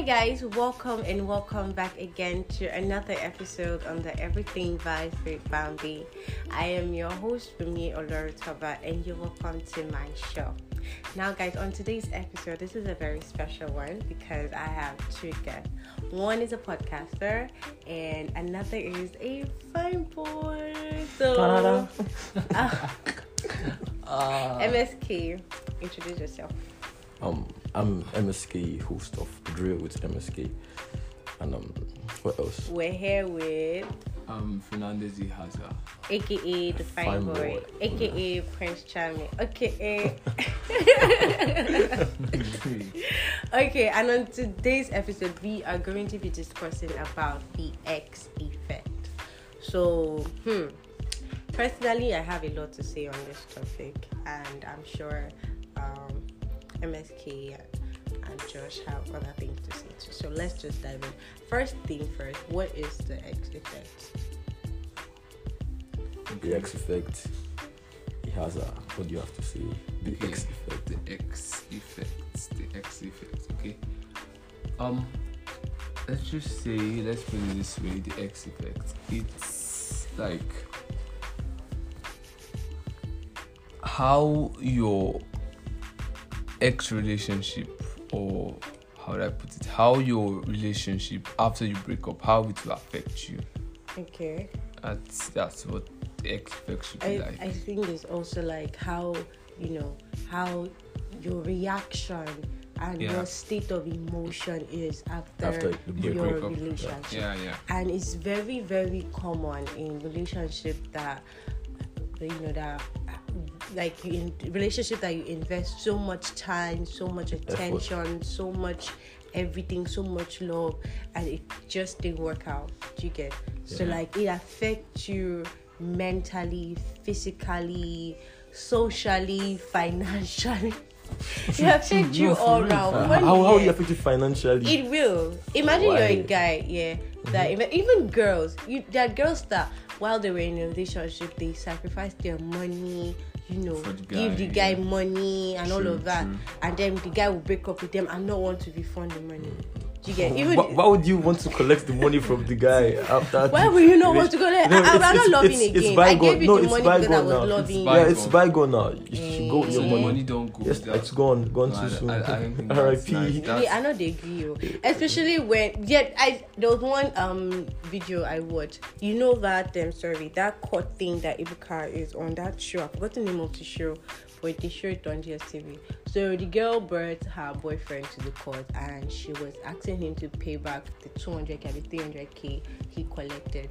Hi guys, welcome and welcome back again to another episode on the Everything Vibes with Bambi. I am your host Bumi Olorutaba and you're welcome to my show. Now guys, on today's episode, this is a very special one because I have two guests. One is a podcaster and another is a fine boy. So uh, MSK, introduce yourself. Um, I'm MSK, host of Drill with MSK, and um, what else? We're here with Um, Fernandez Ihaza. aka the fine, Fine boy, boy. aka Prince Charming, aka okay. And on today's episode, we are going to be discussing about the X effect. So, hmm, personally, I have a lot to say on this topic, and I'm sure um, MSK and, and Josh have other things to say too. So let's just dive in. First thing first, what is the X effect? The X effect. It has a. What do you have to say? The Okay. X effect. The X effects. The X effects. Okay. Um, let's just say, let's put it this way: the X effect. It's like how your ex relationship, or how would I put it? How your relationship after you break up, how it will affect you. Okay. That's that's what the X effect should be I, like. I think it's also like how you know how your reaction and Yeah. your state of emotion is after, After the your breakup. relationship yeah, yeah. and it's very very common in relationship that you know that like in relationship that you invest so much time so much attention so much everything so much love and it just didn't work out do you get so like it affects you mentally physically socially financially it affects you all round Uh, how how you- you affect you financially? it will. Imagine Why? you're a guy, yeah. That even, even girls, you there are girls that while they were in a relationship, they sacrifice their money, you know, the give the guy, guy money and all of that, true. and then the guy will break up with them and not want to refund the money. Do you get even? why, why would you want to collect the money from the guy after? Why will you not want to go there? No, I, I'm it's- not it's- loving it's- it's again. I gave you No, the it's money because I was now. loving. It's Yeah, it's bygone now. You should go with So your money. money don't go. Yes, it's gone. Gone No, too I- soon. I- I don't think that's R.I.P. Yeah, I know they agree, especially when yeah, I there was one um video I watched. You know that um sorry that court thing that Ibuka is on that show. I forgot the name of the show, but they show it on GSTV. So the girl brought her boyfriend to the court and she was asking him to pay back the 200k, the 300k he collected.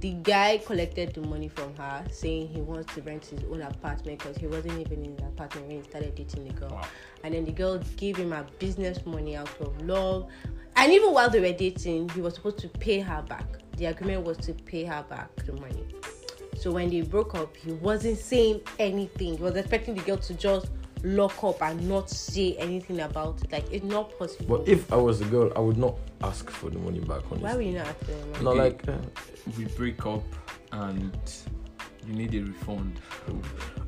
The guy collected the money from her, saying he wants to rent his own apartment because he wasn't even in the apartment when he started dating the girl. Wow. And then the girl gave him her business money out of love. And even while they were dating, he was supposed to pay her back. The agreement was to pay her back the money. So when they broke up, he wasn't saying anything. He was expecting the girl to just lock up and not say anything about it. Like it's not possible. But if I was a girl, I would not ask for the money back. Honestly. Why were you not asking him? Not Okay. like. Uh, we break up and you need a refund.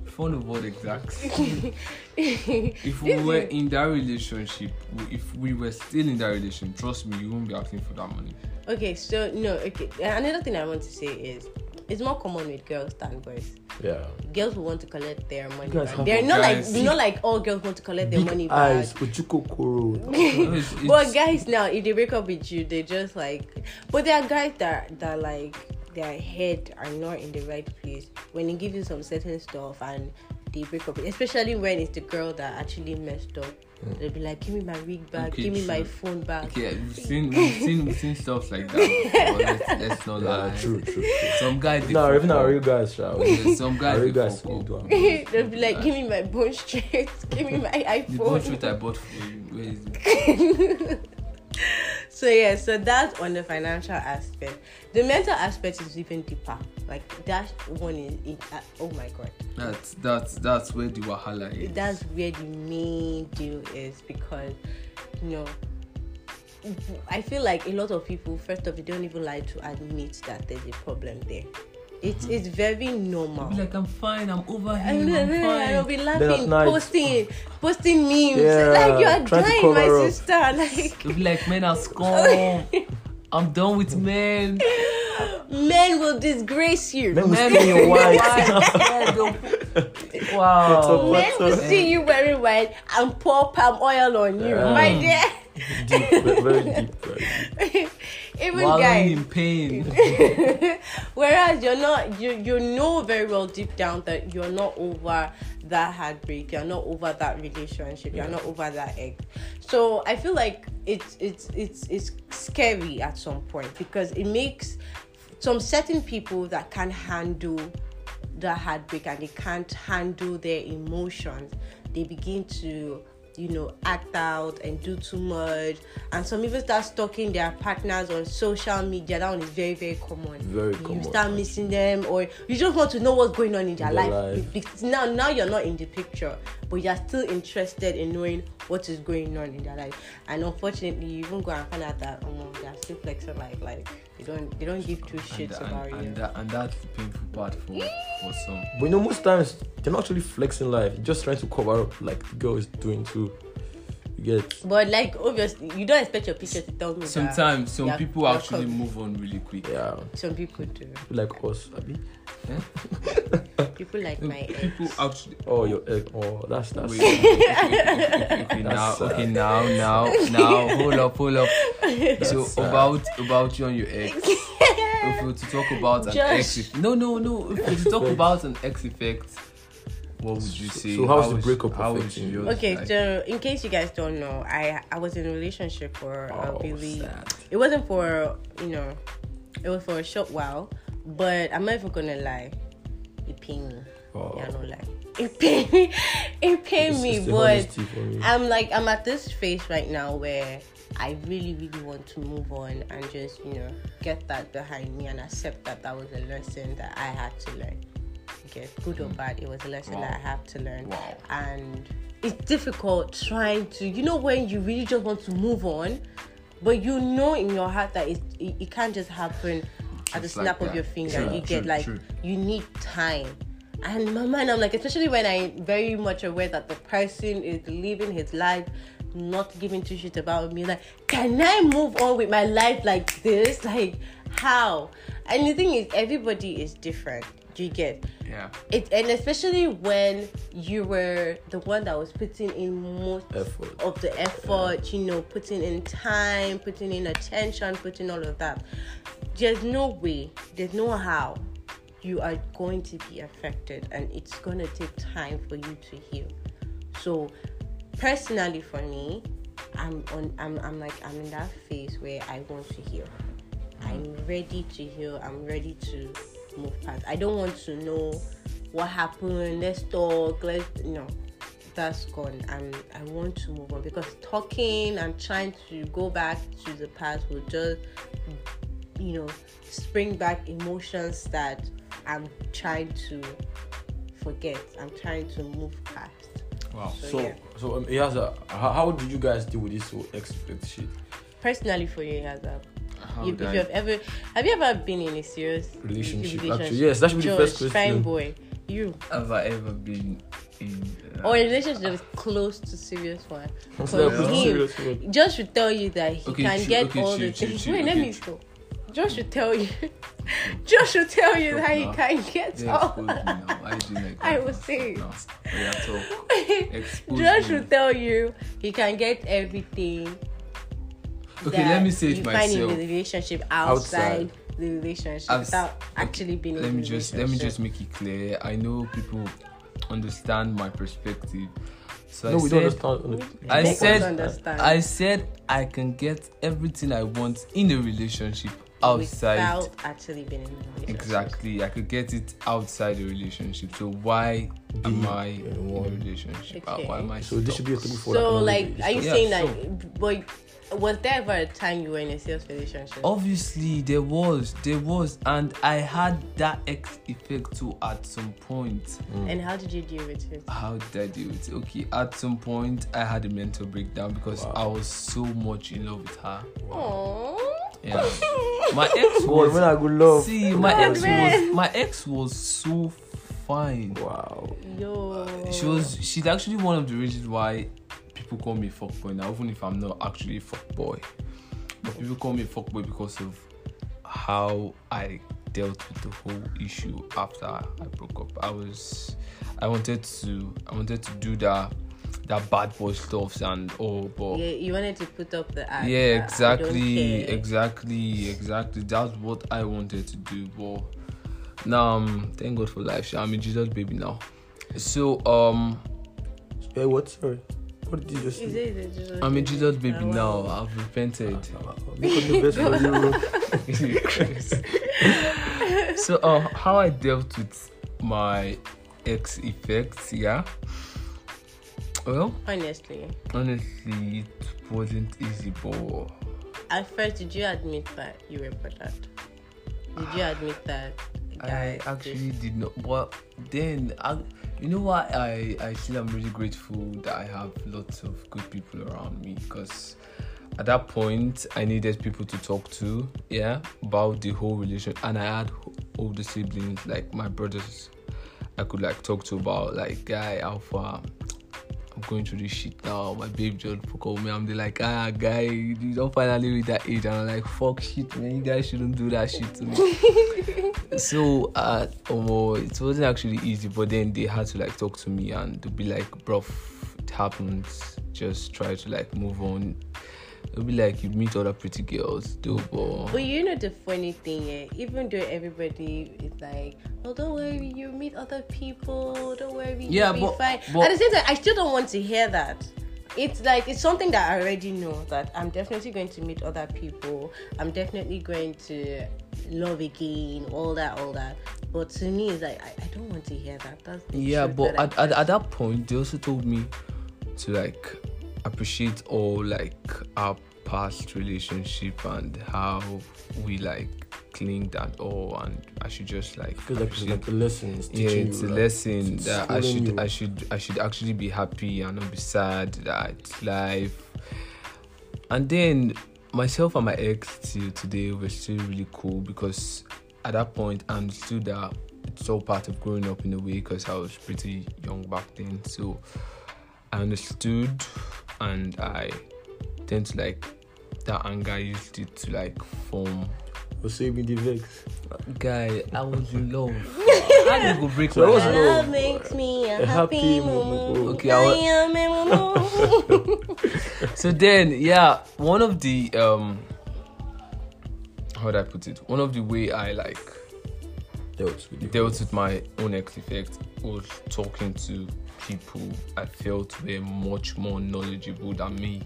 Refund of what exactly? if we were in that relationship, if we were still in that relationship, trust me, you won't be asking for that money. Okay, so no, okay. Another thing I want to say is it's more common with girls than boys. yeah. Girls will want to collect their money guys back. They're not guys- like not like all girls want to collect their Big money eyes, back. Ojukokoro. But guys now, if they break up with you, they just like. But there are guys that that like their head are not in the right place when they give you some certain stuff and they break up. Especially when it's the girl that actually messed up. They'll be like, give me my rig back, okay, give me true. my phone back. Okay, we've seen we've seen we've seen stuff like that. let's, let's, not yeah, lie. True, true, true. Some guy did. No, even our real guys, shall we? Some guy real guys. They'll be like, give me my bone straight, give me my iPhone. the bone straight I bought for you. Where is it? So yeah, so that's on the financial aspect. The mental aspect is even deeper. Like that one is, it, uh, oh my god, That's that's that's where the wahala is. that's where the main deal is because you know I feel like a lot of people, first of all, they don't even like to admit that there's a problem there. It's it's very normal. be like, I'm fine. I'm over here. And I'm then I'll fine. be Then laughing, night- posting, posting memes. Yeah, like you are dying, my up. sister. Like They'll be like, man, I'm scum. I'm done with men. men will disgrace you. Men will Men stay in white. Yeah, they'll- wow. Men will What's up? see you wearing white and pour palm oil on you, Yeah. my dear. deep, very deep. Very deep. Even Wallowing guys. in pain. Whereas you're not, you you know very well deep down that you're not over that heartbreak. You're not over that relationship. You're Yeah. not over that egg. So I feel like it's it's it's it's scary at some point because it makes some certain people that can handle the heartbreak and they can't handle their emotions. They begin to you know act out and do too much and some even start stalking their partners on social media that one is very very common Very you common. start missing them or you just want to know what's going on in their life, life. Because now now you're not in the picture but you're still interested in knowing what is going on in their life and unfortunately you even go and find out that um, oh they're still flexing like like they don't they don't give two shits and, about you and, that, and that's the painful part for, for some. But you know, most times they're not actually flexing life. They're just trying to cover up like the girl is doing too. You get but like obviously you don't expect your picture to tell me Sometimes some Yeah, people actually come. move on really quick. yeah, some people do like us. Abi? Eh? people like my ex. People actually. Oh, your egg. Oh, that's that's. Wait, okay, okay, okay, now, That's sad. okay, now, now, now, hold up, hold up. So sad. about about you and your ex. If we were to talk about an ex, no, no, no. If we were to talk about an ex effect, what would you So- say? so how's How was the breakup How was yours? Okay, like? so in case you guys don't know, I I was in a relationship for a Oh, really. sad. It wasn't for you know, it was for a short while, but I'm not even gonna lie, it pained me. Oh. Yeah, no lie, it pained me. It pained me, but me. I'm like I'm at this phase right now where I really really want to move on and just you know get that behind me and accept that that was a lesson that I had to learn. Okay, good or bad, it was a lesson that I have to learn. Wow. And it's difficult trying to you know when you really just want to move on, but you know in your heart that it it, it can't just happen at the like snap of your finger. True, you get true, like true. you need time. And my mind, I'm like, especially when I'm very much aware that the person is living his life, not giving two shit about me. Like, can I move on with my life like this? Like, how? And the thing is, everybody is different. Do you get? Yeah. It and especially when you were the one that was putting in most Effort. of the effort, you know, putting in time, putting in attention, putting all of that. There's no way, there's no how you are going to be affected, and it's gonna take time for you to heal. So, personally, for me, I'm on. I'm. I'm like. I'm in that phase where I want to heal. I'm ready to heal. I'm ready to move past. I don't want to know what happened. Let's talk. Let's know. That's gone. And I want to move on because talking and trying to go back to the past will just, you know, spring back emotions that I'm trying to forget. I'm trying to move past. Wow. So, So, yeah. so um, he has a. How, how did you guys deal with this whole expect shit? Personally, for you, Hazard, How if, if you have ever, have you ever been in a serious Relationship, relationship? actually. Yes, that should be the first question. Fine boy, you have I ever been in? Uh, or a relationship that is close to serious one. I'm sorry, Because I'm him, serious. Josh should tell you that he Okay, can chill, get okay, all chill, the chill, things. chill, Wait, let okay, me chill. go. Josh should tell you. Josh should tell you Stop that he can get Yeah, all. me now. I do like I will say it. No. Yeah, talk. Expose Josh me. will tell you he can get everything. Okay, that let me say it you find in myself. the relationship outside, Outside. the relationship I've without actually being in let the me just let me just make it clear. I know people understand my perspective. So No, I we said, don't understand. I Make us said understand. I said I can get everything I want in a relationship outside. without actually being in the relationship. Exactly, I could get it outside the relationship. So why am I in in a one. relationship? Uh, Okay. Why am I? So this should be a stuck? topic for So, like, day. are you Yeah, saying so- that? But was there ever a time you were in a serious relationship? Obviously, there was, there was, and I had that X effect too at some point. Mm. And how did you deal with it? How did I deal with it? Okay, at some point, I had a mental breakdown because Wow. I was so much in love with her. Aww. Yeah. My ex was man, I good love. see my God, ex man. was my ex was so fine. Wow. Yo. She was she's actually one of the reasons why people call me fuckboy now, even if I'm not actually a fuckboy. But people call me fuckboy because of how I dealt with the whole issue after I broke up. I was I wanted to I wanted to do that that bad boy stuff and oh but Yeah, you wanted to put up the act. yeah, that I don't exactly, exactly, exactly. That's what I wanted to do. But now, um, thank God for life. I'm a Jesus baby now. So, um, Hey, what? Sorry. What did you just say? it- is it just- I'm a Jesus baby Oh, now. I've repented. Ah, ah, because the best for you. so, uh, how I dealt with my ex effects, yeah. Well, Honestly, honestly, it wasn't easy, but at first, did you admit that you were bothered? Did you admit that? I guy actually did not. But then, I, you know what? I I still am really grateful that I have lots of good people around me because at that point I needed people to talk to, yeah, about the whole relation, and I had all the siblings like my brothers. I could like talk to about like guy alpha. I'm going through this shit now. My babe just called me. I'm like, ah, guy, you don't finally reach that age. And I'm like, fuck shit, man. You guys shouldn't do that shit to me so uh oh, it wasn't actually easy but then they had to like talk to me and to be like bro it happens just try to like move on it'll be like you meet other pretty girls do but But you know the funny thing, yeah, even though everybody is like, oh, don't worry, you meet other people, don't worry, Yeah, you'll be but- fine. but- At the same time, I still don't want to hear that. It's like it's something that I already know that I'm definitely going to meet other people. I'm definitely going to love again, all that, all that. But to me, it's like I, I don't want to hear that. That's yeah but that at, at, at that point they also told me to like appreciate all like our past relationship and how we like clinged and all and i should just like Because like, like a lesson. Yeah it's you, a like, lesson that i should you. i should i should actually be happy and not be sad that life and then myself and my ex till today were still really cool because at that point i understood that it's all part of growing up in a way because i was pretty young back then so i understood and i tend to like that anger used it to like form Or save me the vex. guy i was in love how do you go break So my I was heart? in love. Love makes me a, A happy, happy moment. moment. Okay, I wa- am a moment. so then yeah one of the um how would i put it one of the way i like Dealt with dealt with my own ex effect was talking to people i felt were much more knowledgeable than me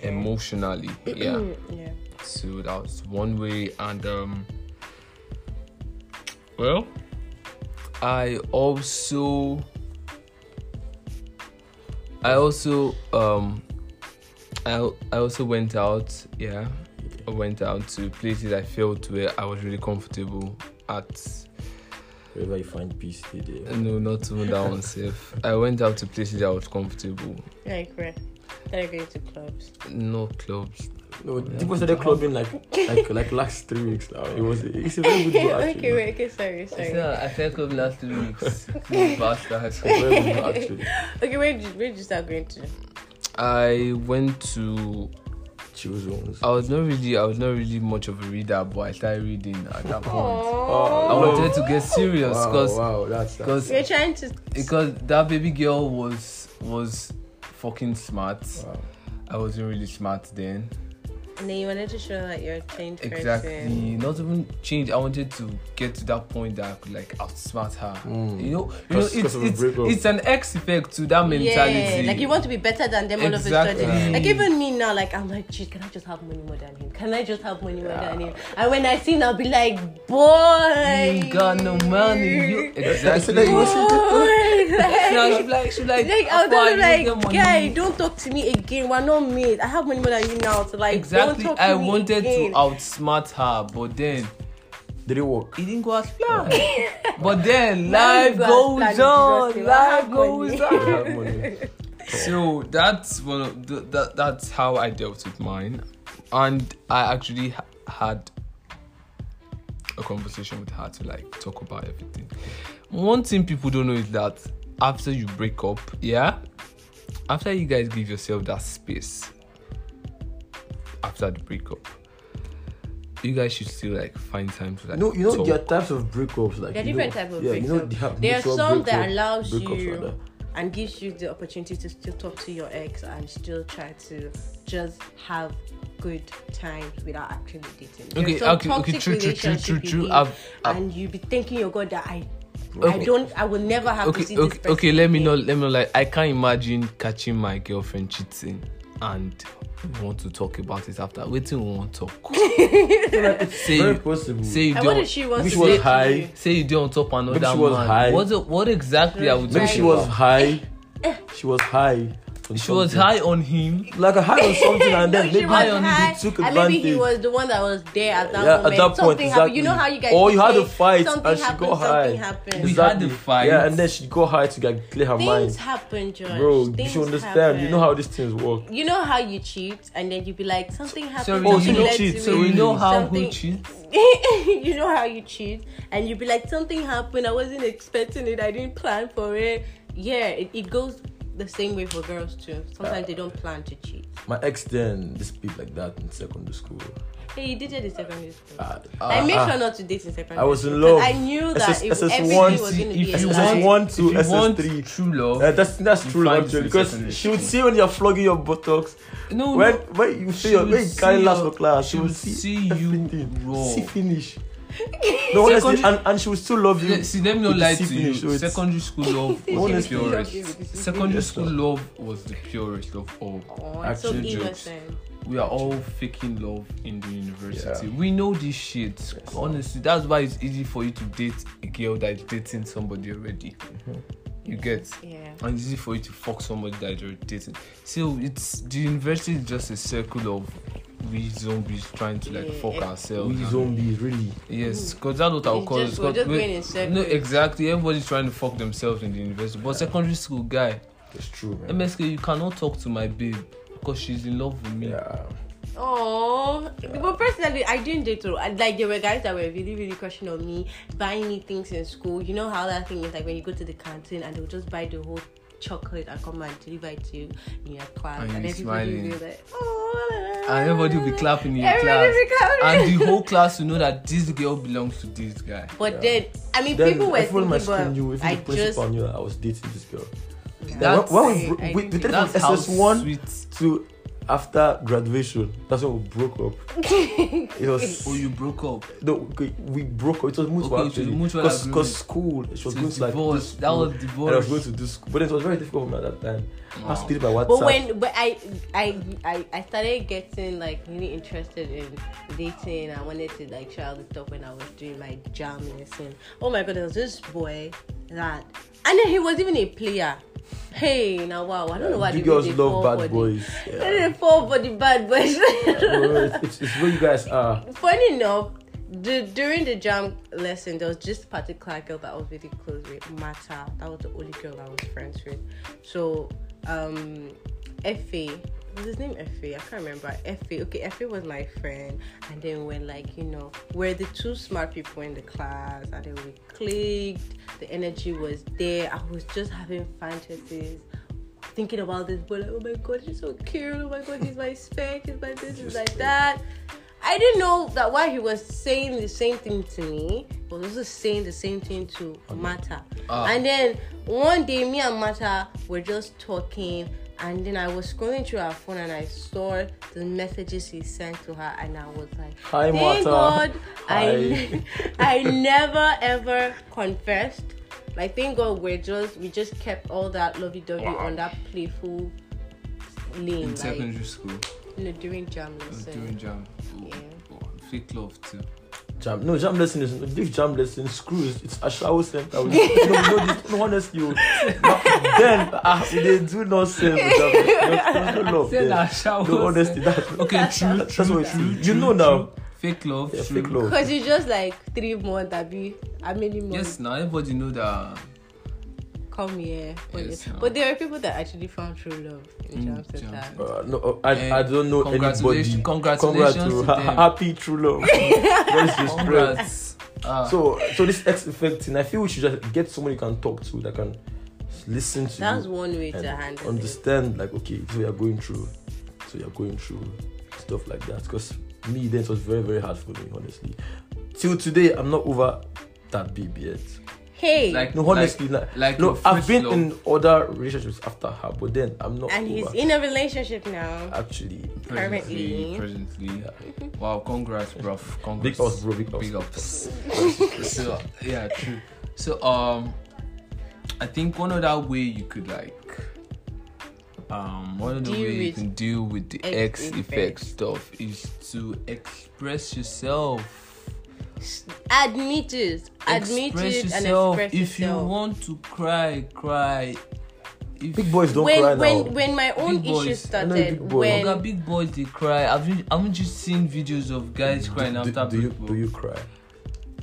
emotionally yeah. Yeah. so that was one way and um well i also i also um i, I also went out yeah i went out to places i felt where i was really comfortable at Wherever you find peace, stay there. no not even that one safe i went out to places i was comfortable Like where? They're going to clubs. no clubs No, people started clubbing like like like last three weeks now. It was it's a very good go actually. okay, wait, okay, sorry, sorry. I felt club last two weeks. Bastard. Very good go actually. Okay, where did you, where did you start going to? I went to. Chill zones. I was not really. I was not really much of a reader, but I started reading at that point. Oh, I wanted to get serious because wow, that's that's because you're trying to. because that baby girl was was fucking smart. wow. I wasn't really smart then. And then you wanted to show that you're a changed Exactly. person. Not even change. I wanted to get to that point that I could like outsmart her. Mm. You know, you know, Cause- it's cause of a it's, it's an X effect to that mentality. Yeah, like you want to be better than them all of a Exactly. sudden. Like even me now, like I'm like, geez, can I just have money more than him? Can I just have money more than him? And when I see him, I'll be like, boy, You got no money. You exactly. said that you was- Boy, no, like, she be like, she be like, like I "Afua, was you like, don't guy, don't talk to me again. We're not mates. I have money more than you now. So like, Exactly. Don't talk to I me wanted again. to outsmart her, but then Did it work? it didn't go as planned. but then life you go as goes on. Jesus Life goes money. I on. So that's one of the, that. That's how I dealt with mine, and I actually ha- had a conversation with her to like talk about everything. One thing people don't know is that after you break up, yeah, after you guys give yourself that space after the breakup, you guys should still like find time to like No, you know, talk. there are types of breakups. Like There are different know, types of yeah, you know, breakups. they have There are mutual some that allows you rather. and gives you the opportunity to still talk to your ex and still try to just have good times without actually dating. There are Okay, some okay, okay, true, true, true, true, you true. I've- I've- and you be thinking, your God, that I, I don't, I will never have to okay, see this okay, person." okay. Let me know. Let me know. Like, I can't imagine catching my girlfriend cheating and we want to talk about it after. Waiting, we want to talk. say, Very possible. say you And what don't. did she want Maybe to she was say high. Say you don't on top another Maybe she was man. high. What, what exactly are we Maybe Maybe talking she was about? high. She was high. On She was high on him. Like a high on something, and No, then she maybe was high on- high, he took and maybe he was the one that was there at that Yeah, moment. at that point, something happened. You know exactly. how you guys. Or you had say a fight something and she happened, got high. Something happened. We had a fight. Yeah, and then she got high to get clear her Things mind. happen, George. Bro, you Things should understand. happen. You know how these things work. You know how you cheat, and then you be like, something happened. Sorry, Oh, you so you let cheat, so So we know how who cheats. you know how you cheat, and you be like, something happened. I wasn't expecting it. I didn't plan for it. Yeah, it, it goes the same way for girls too. Sometimes they don't plan to cheat. My ex then just speak like that in secondary school. Hey, you did it in secondary school. Ah, I made ah, sure not to date in secondary I was school in 'cause love. I knew that SS it, SS1 everything was going to be if you a SS1 lie. to if you want SS3. true love, Uh, that's that's true love actually because she would see when you're flogging your buttocks no, when no. when you She feel would when you carry see last for class she she will would see, see you everything. raw. see finish no honestly Secondary- and, and she will still love you See, let me not lie to you. so Secondary school love was the purest. Secondary school love was the purest of all. Oh, it's so jokes. We are all faking love in the university. Yeah. We know this shit. Honestly, that's why it's easy for you to date a girl that is dating somebody already. Mm-hmm. You get, Yeah. and it's easy for you to fuck somebody that is already dating. So it's the university is just a circle of we zombies trying to like Yeah, fuck it- ourselves. we and- zombies really Yes, because that's what I'll It's just- it. we're 'cause just we- going in circles. No, exactly. Everybody's trying to fuck themselves in the university. But secondary school guy, That's true man MSK, you cannot talk to my babe because she's in love with me. yeah Oh, but personally, I didn't date through. Like there were guys that were really, really crushing on me, buying me things in school. You know how that thing is like when you go to the canteen and they'll just buy the whole chocolate and come and deliver it to you in your class, And and, you everybody will be like, oh, And everybody will be clapping in your Everybody class. will be clapping. And the whole class will know that this girl belongs to this guy. But Yeah. then, I mean, then people were everyone in my thinking, school but knew even I the principal just knew that I was dating this girl That's- when, when we, I we, we didn't- did it from That's how SS1 sweet. To after graduation that's when we broke up it was Oh, you broke up. no okay, we broke up it was mutual Okay, actually mutual because agreement. school she was So going to like divorce. do That school, was and I was divorce. going to do school but it was very difficult for me at that time I had to Wow. do it by WhatsApp But when but I, I I I started getting like really interested in dating, I wanted to like try all the stuff when I was doing my JAMB lesson. Oh my god, there was this boy that, and then he was even a player. Hey, now wow, I don't know why you girls love bad boys yeah. they fall for the bad boys. It's, it's, where you guys are Funny enough, the, during the JAMB lesson, there was this particular girl that I was really close with, Mata. That was the only girl I was friends with. So, um, Effie, was his name Effie? I can't remember. Effie, okay, Effie was my friend. And then when, like, you know, we're the two smart people in the class, and then we clicked, the energy was there. I was just having fantasies. Thinking about this boy, like, oh my god, he's so cute. Oh my god, he's my spec, he's my this, he's like that. I didn't know that while he was saying the same thing to me, he was also saying the same thing to Mata. Ah. And then one day, me and Mata were just talking, and then I was scrolling through her phone and I saw the messages he sent to her, and I was like, Hi, Thank Mata. God, Hi. I I never ever confessed. Like thank God we're just we just kept all that lovey dovey on that playful lane, In like secondary school, you know, during JAMB I was lesson. doing JAMB. Oh, Yeah. oh, fake love too. Jam, no, Jam Blessing is, if Jam Blessing screws, it's Ashawo Center. no, no, no, honestly, oh. yo, then, ah, uh, they do not say Jam Blessing. There's no love there. No, honestly, that, okay, true, that, true, that's what true, true, You know now. Fake love, yeah, true. Fake love. Because you just like three months, Abi. How many months? Yes, now everybody know that. Come here. But, Yes, no. but there are people that actually found true love in Mm, Jam said Jam that. Uh, no, uh, I, Eh, I don't know anybody. congratulations- congratulations to Ha- them. happy true love. Let's just spread. Congrats. Ah, So, so this X effect thing, I feel we should just get someone you can talk to that can listen to That's you one way to and handle it. understand. Like, okay, so you're going through, so you're going through stuff like that. Because me, then it was very, very hard for me, honestly. Till today, I'm not over that babe yet. Hey, like No, honestly, like, like no, I've been love. in other relationships after her, but then I'm not and he's over. in a relationship now. Actually, currently. Presently. Wow, congrats, bro. Congrats. big ups, bro, big ups. Big ups. so yeah, true. So um, I think one other way you could like, um, one other Deal way you can deal with the X X effect effect. stuff is to express yourself. Admit it. Admit express it yourself. and express it. if yourself. you want to cry, cry. If big boys don't when cry when now. when my own Big boys. issues I know started, big boy. when Oga, big boys they cry. Haven't haven't you seen videos of guys crying do, after do you people? do you cry?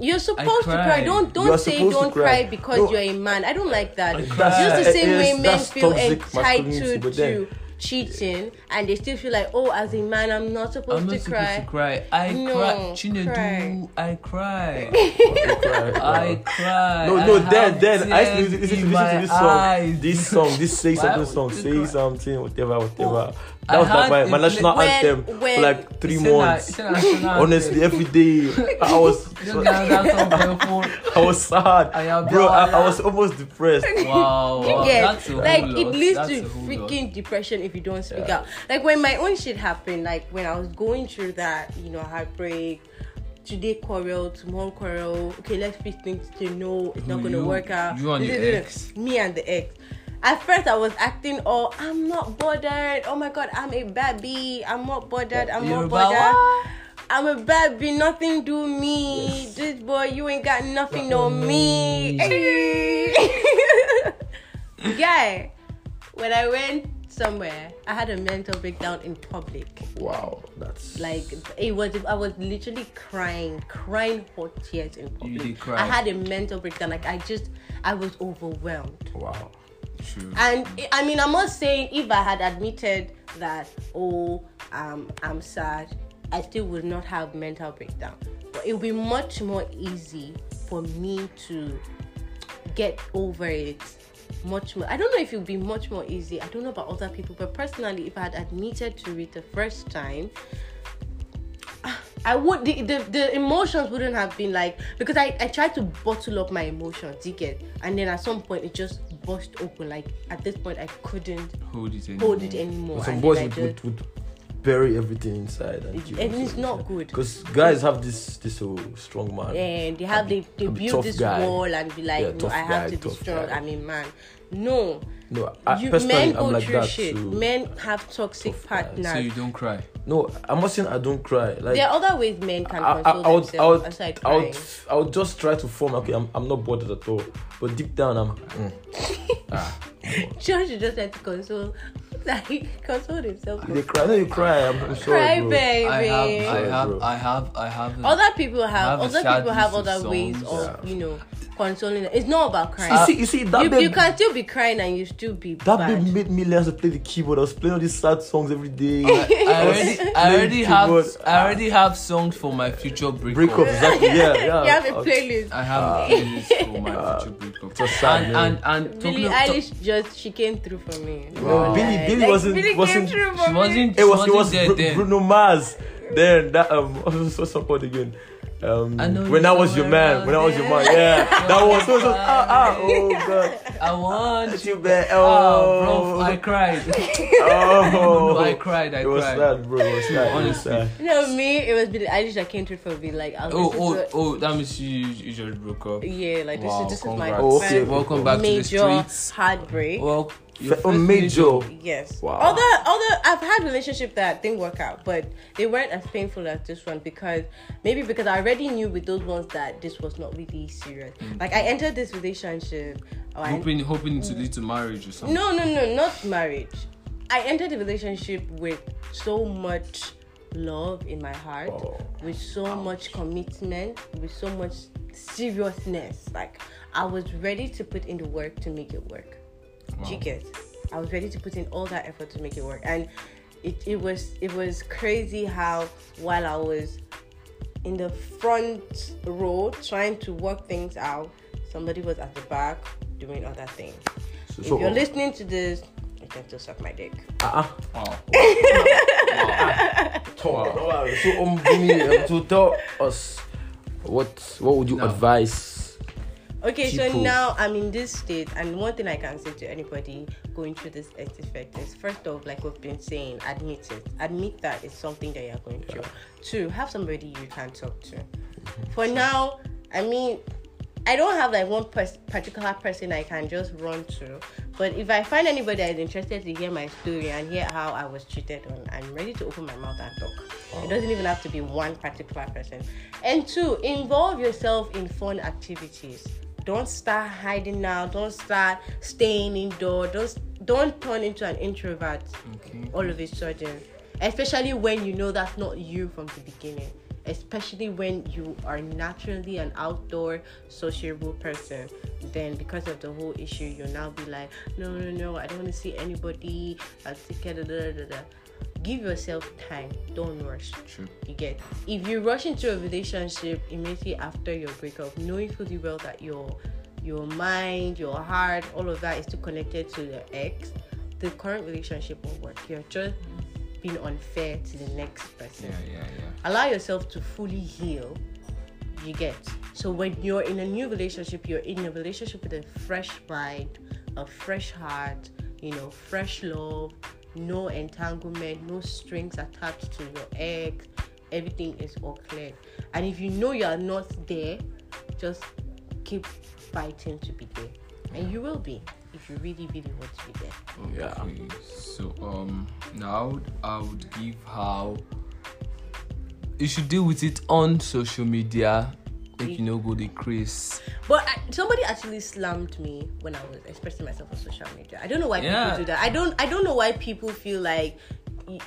you're supposed to cry. cry, don't don't say don't cry. cry because No. you're a man. I don't like that. I Just cry. the same Yes, way men feel entitled but then- to cheating and they still feel like, oh, as a man, I'm not supposed I'm to supposed cry. to cry. I No, cry. Chinedu, cry. I cry. I cry. No, no, have then, then I used to listen, listen, to, listen to this song, eyes. this song, this say Why something would song, say something, whatever, whatever. I That was like my, a my national when- anthem when- for like three It's months. it's Honestly, every day I was, You don't get that song for your phone. I was sad, bro. I, I was almost depressed. Wow, wow. Yeah, that's a like it leads That's to a whole lot. freaking depression if you don't speak Yeah. out. Like when my own shit happened, like when I was going through that, you know, heartbreak. Today quarrel, tomorrow quarrel. Okay, let's fix things to know it's not gonna you- work out. you and your ex? Me and the ex. At first, I was acting, oh, I'm not bothered. Oh my god, I'm a baby. I'm not bothered. I'm You're not bothered. I'm a baby, nothing do me. Yes. This boy, you ain't got nothing on me. Guy, when I went somewhere, I had a mental breakdown in public. Wow, that's Like it was, I was literally crying, crying hot tears in public. did cry. I had a mental breakdown. Like I just, I was overwhelmed. wow. True. And I mean, I'm not saying if I had admitted that, oh, um, I'm sad, I still would not have mental breakdown. But it would be much more easy for me to get over it. Much more. I don't know if it would be much more easy. I don't know about other people, but personally, if I had admitted to it the first time, I would the, the the emotions wouldn't have been like because I I tried to bottle up my emotions, you get, and then at some point it just burst open. Like at this point I couldn't hold it in. hold it anymore. Some boys would, just- would, would bury everything inside, and, It- and it's not good. Because guys have this this whole strong man. and they have they, they build this guy. wall and be like, Yeah, no, I have guy, to be strong. guy. I'm a man. No, No, I, you, personally, men I'm go like through that shit. too. Men have toxic Tough guy. partners. So you don't cry. No, I'm not saying I don't cry. Like there are other ways men can I, I, console I would, I themselves would, I would, I would just try to form. Okay, I'm, I'm not bothered at all. But deep down, I'm. mm. ah, George just had to console, like console himself. they cry. No, you cry. I'm, I'm sorry, Cry, bro. baby. I have, I have. I have, I have. a- other people have, have other people have list of other ways of Yeah. you know consoling. them. It's not about crying. You see, you see that you, babe, you can still be crying and you still be that bad. babe made me learn to play the keyboard. I was playing all these sad songs every day. I already, I already have. I already have songs for my future breakup. Break up, exactly. Yeah, yeah. you have a Uh, playlist. I have a playlist for my future breakup. so sad, and, man. and and Billie Eilish just she came through for me. Wow. Billie- Like, Billie like, wasn't- Billie wasn't- came she wasn't. It was she it was wasn't there Bru- then. Bruno Mars. Then that um what's the called again? Um, I know when you I was your man, when I was your man, yeah, that was so, so ah ah oh god, I want you bet Oh, oh bro, I cried. oh I cried. I it was cried. sad, bro. It was sad. It was Honestly. sad. No, me, it was Billie Eilish that came to it for me. Like, I was Oh, oh, to- oh! That means you, you just broke up. yeah, like this is this is my congrats. Oh, okay. Welcome back to the major streets. heartbreak. Well, Fe- your first major. Yes. Wow. Although, other I've had relationship that didn't work out, but they weren't as painful as this one because maybe because I already knew with those ones that this was not really serious. Mm. Like I entered this relationship. oh, I- hoping hoping to mm. lead to marriage or something. no, no, no, not marriage. I entered the relationship with so much love in my heart, Oh. with so much commitment, with so much seriousness. Like I was ready to put in the work to make it work. Do you Wow. get? I was ready to put in all that effort to make it work, and it, it was it was crazy how while I was in the front row trying to work things out, somebody was at the back doing other things. So, If so you're listening to this, you can still suck my dick. uh-uh. Wow. Talk. Wow. So um, Bumi, um, to tell us what what would you No. advise? Okay, so now I'm in this state, and one thing I can say to anybody going through this effect is first off, like we've been saying, admit it. Admit that it's something that you're going through. Two, have somebody you can talk to. Mm-hmm. For now, I mean, I don't have like one pers- particular person I can just run to, but if I find anybody that is interested to hear my story and hear how I was treated on, I'm ready to open my mouth and talk. Oh. It doesn't even have to be one particular person. And two, involve yourself in fun activities. Don't start hiding now. Don't start staying indoor. Don't don't turn into an introvert Okay. all of a sudden. Especially when you know that's not you from the beginning. Especially when you are naturally an outdoor sociable person. Then because of the whole issue, you'll now be like, no, no, no, I don't want to see anybody. I'll take care, da, da, da, da. Give yourself time. Don't rush. True. You get if you rush into a relationship immediately after your breakup, knowing fully well that your your mind, your heart, all of that is still connected to the ex, the current relationship won't work. You're just being unfair to the next person. Yeah, yeah, yeah. Allow yourself to fully heal. You get so when you're in a new relationship, you're in a relationship with a fresh mind, a fresh heart, you know, fresh love, no entanglement, no strings attached to your egg. Everything is all clear. And if you know you are not there, just keep fighting to be there, and you will be if you really, really want to be there. Yeah. Okay, so um now I would give how you should deal with it on social media. Make you know go the craze. But I, somebody actually slammed me when I was expressing myself on social media. I don't know why Yeah. people do that. I don't. I don't know why people feel like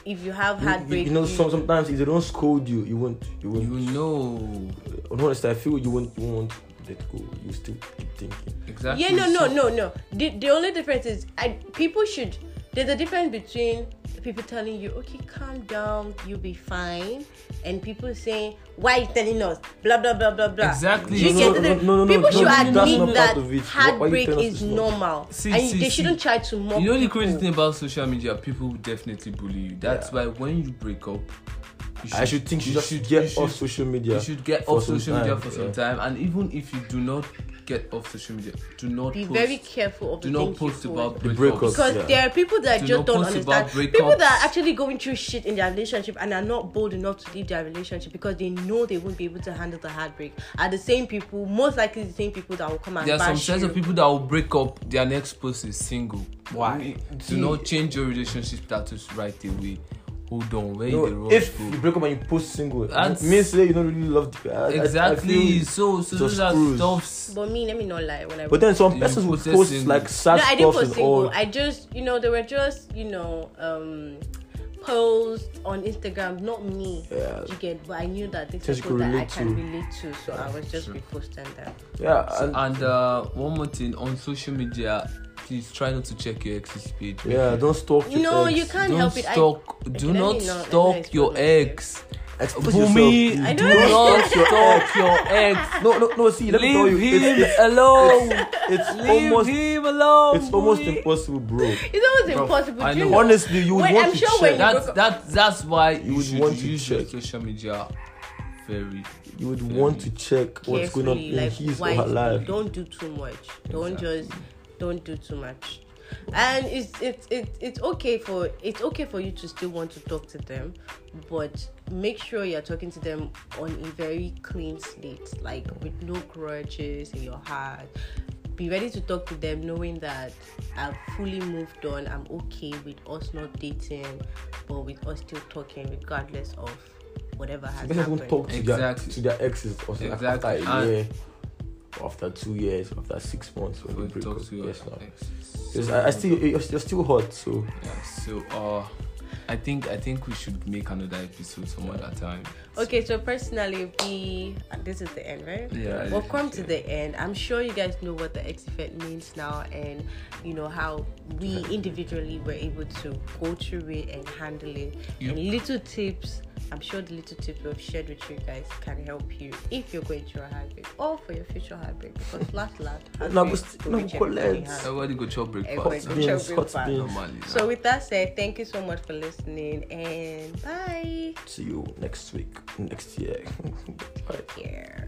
if you have You, you, you know, some, sometimes if they don't scold you, you won't. You won't. You know uh, honestly, I feel you won't. You won't let go. You still keep thinking. exactly. yeah, no, no, no, no. The the only difference is, I people should. There's a difference between people telling you, okay, calm down, you'll be fine, and people saying, why are you telling us, blah blah blah blah blah. Exactly. You No, get no, no, no, no, people no, should no, admit that part of it. Why- why you heartbreak is normal, See, and see, they see. shouldn't try to mock. You know the crazy thing about social media, people will definitely bully you. That's Yeah. why when you break up, you I should think you just get you off should- social media. You should get off some social media time, for some yeah. time, and even if you do not get off social media, do not be post, very careful of do the not things you post post. about The breakups. breakups. because Yeah. there are people that Do just don't understand. People that are actually going through shit in their relationship and are not bold enough to leave their relationship because they know they won't be able to handle the heartbreak. Are the same people, most likely the same people that will come and There are some bash sets of people that will break up. Their next post is single. Why? Do not change your relationship status right away. Hold on, where you the No, rush if go? you break up and you post single, That's- it means say you don't really love the guy. I- I- I Exactly. so, so those are stuffs. But me, let me not lie. When I But then some persons will posted post single. like sad no, I didn't post and single. all. I just, you know, they were just, you know, um, posts on Instagram. Not me. Yeah. You get, but I knew that this Things is people that I relate can to. relate to, so I was just Sure. reposting that. Yeah, and, And uh, one more thing on social media, please try not to check your ex's page. yeah, don't stalk your No, ex. you can't Don't help it. I- stalk. Do not not- stalk your expose ex. Expose Bumi, yourself. I do don't not stalk your ex. No, no, no. See, let me tell you, Leave him it's, it's, alone. it's Leave almost, him alone. it's almost Bumi. impossible, bro. It's almost Bro, impossible. I Do you know. know? Honestly, you would Wait, want I'm to sure check. when you That's broke up- that. That's why you, would should want to use your check. social media very. you would want to check what's going on carefully, in like his or her life. Don't do too much. Don't Exactly. just don't do too much. And it's it's it's it's okay for it's okay for you to still want to talk to them, but make sure you're talking to them on a very clean slate, like with no grudges in your heart. Be ready to talk to them knowing that I've fully moved on. I'm okay with us not dating, but with us still talking regardless of whatever has Because happened. don't talk to Exactly. their to their exes or Exactly. after a year, or after two years, after six months when Before you you break talk up. to your Yes, now. Because I, I still you're, you're still hot, so Yeah, so uh I think I think we should make another episode some other time. Okay, so personally, we this is the end, right? Yeah. We've come to the end. I'm sure you guys know what the X effect means now, and you know how we individually were able to go through it and handle it. Yep. And little tips. I'm sure the little tips we've shared with you guys can help you if you're going through a heartbreak or for your future heartbreak. Because last last No, heartbreak but- will no, reach everybody collect. has. Everybody go chop breakfast. go Beans, chop hot breakfast. beans. Normally. So with that said, thank you so much for listening and bye. See you next week, next year. Bye. Yeah.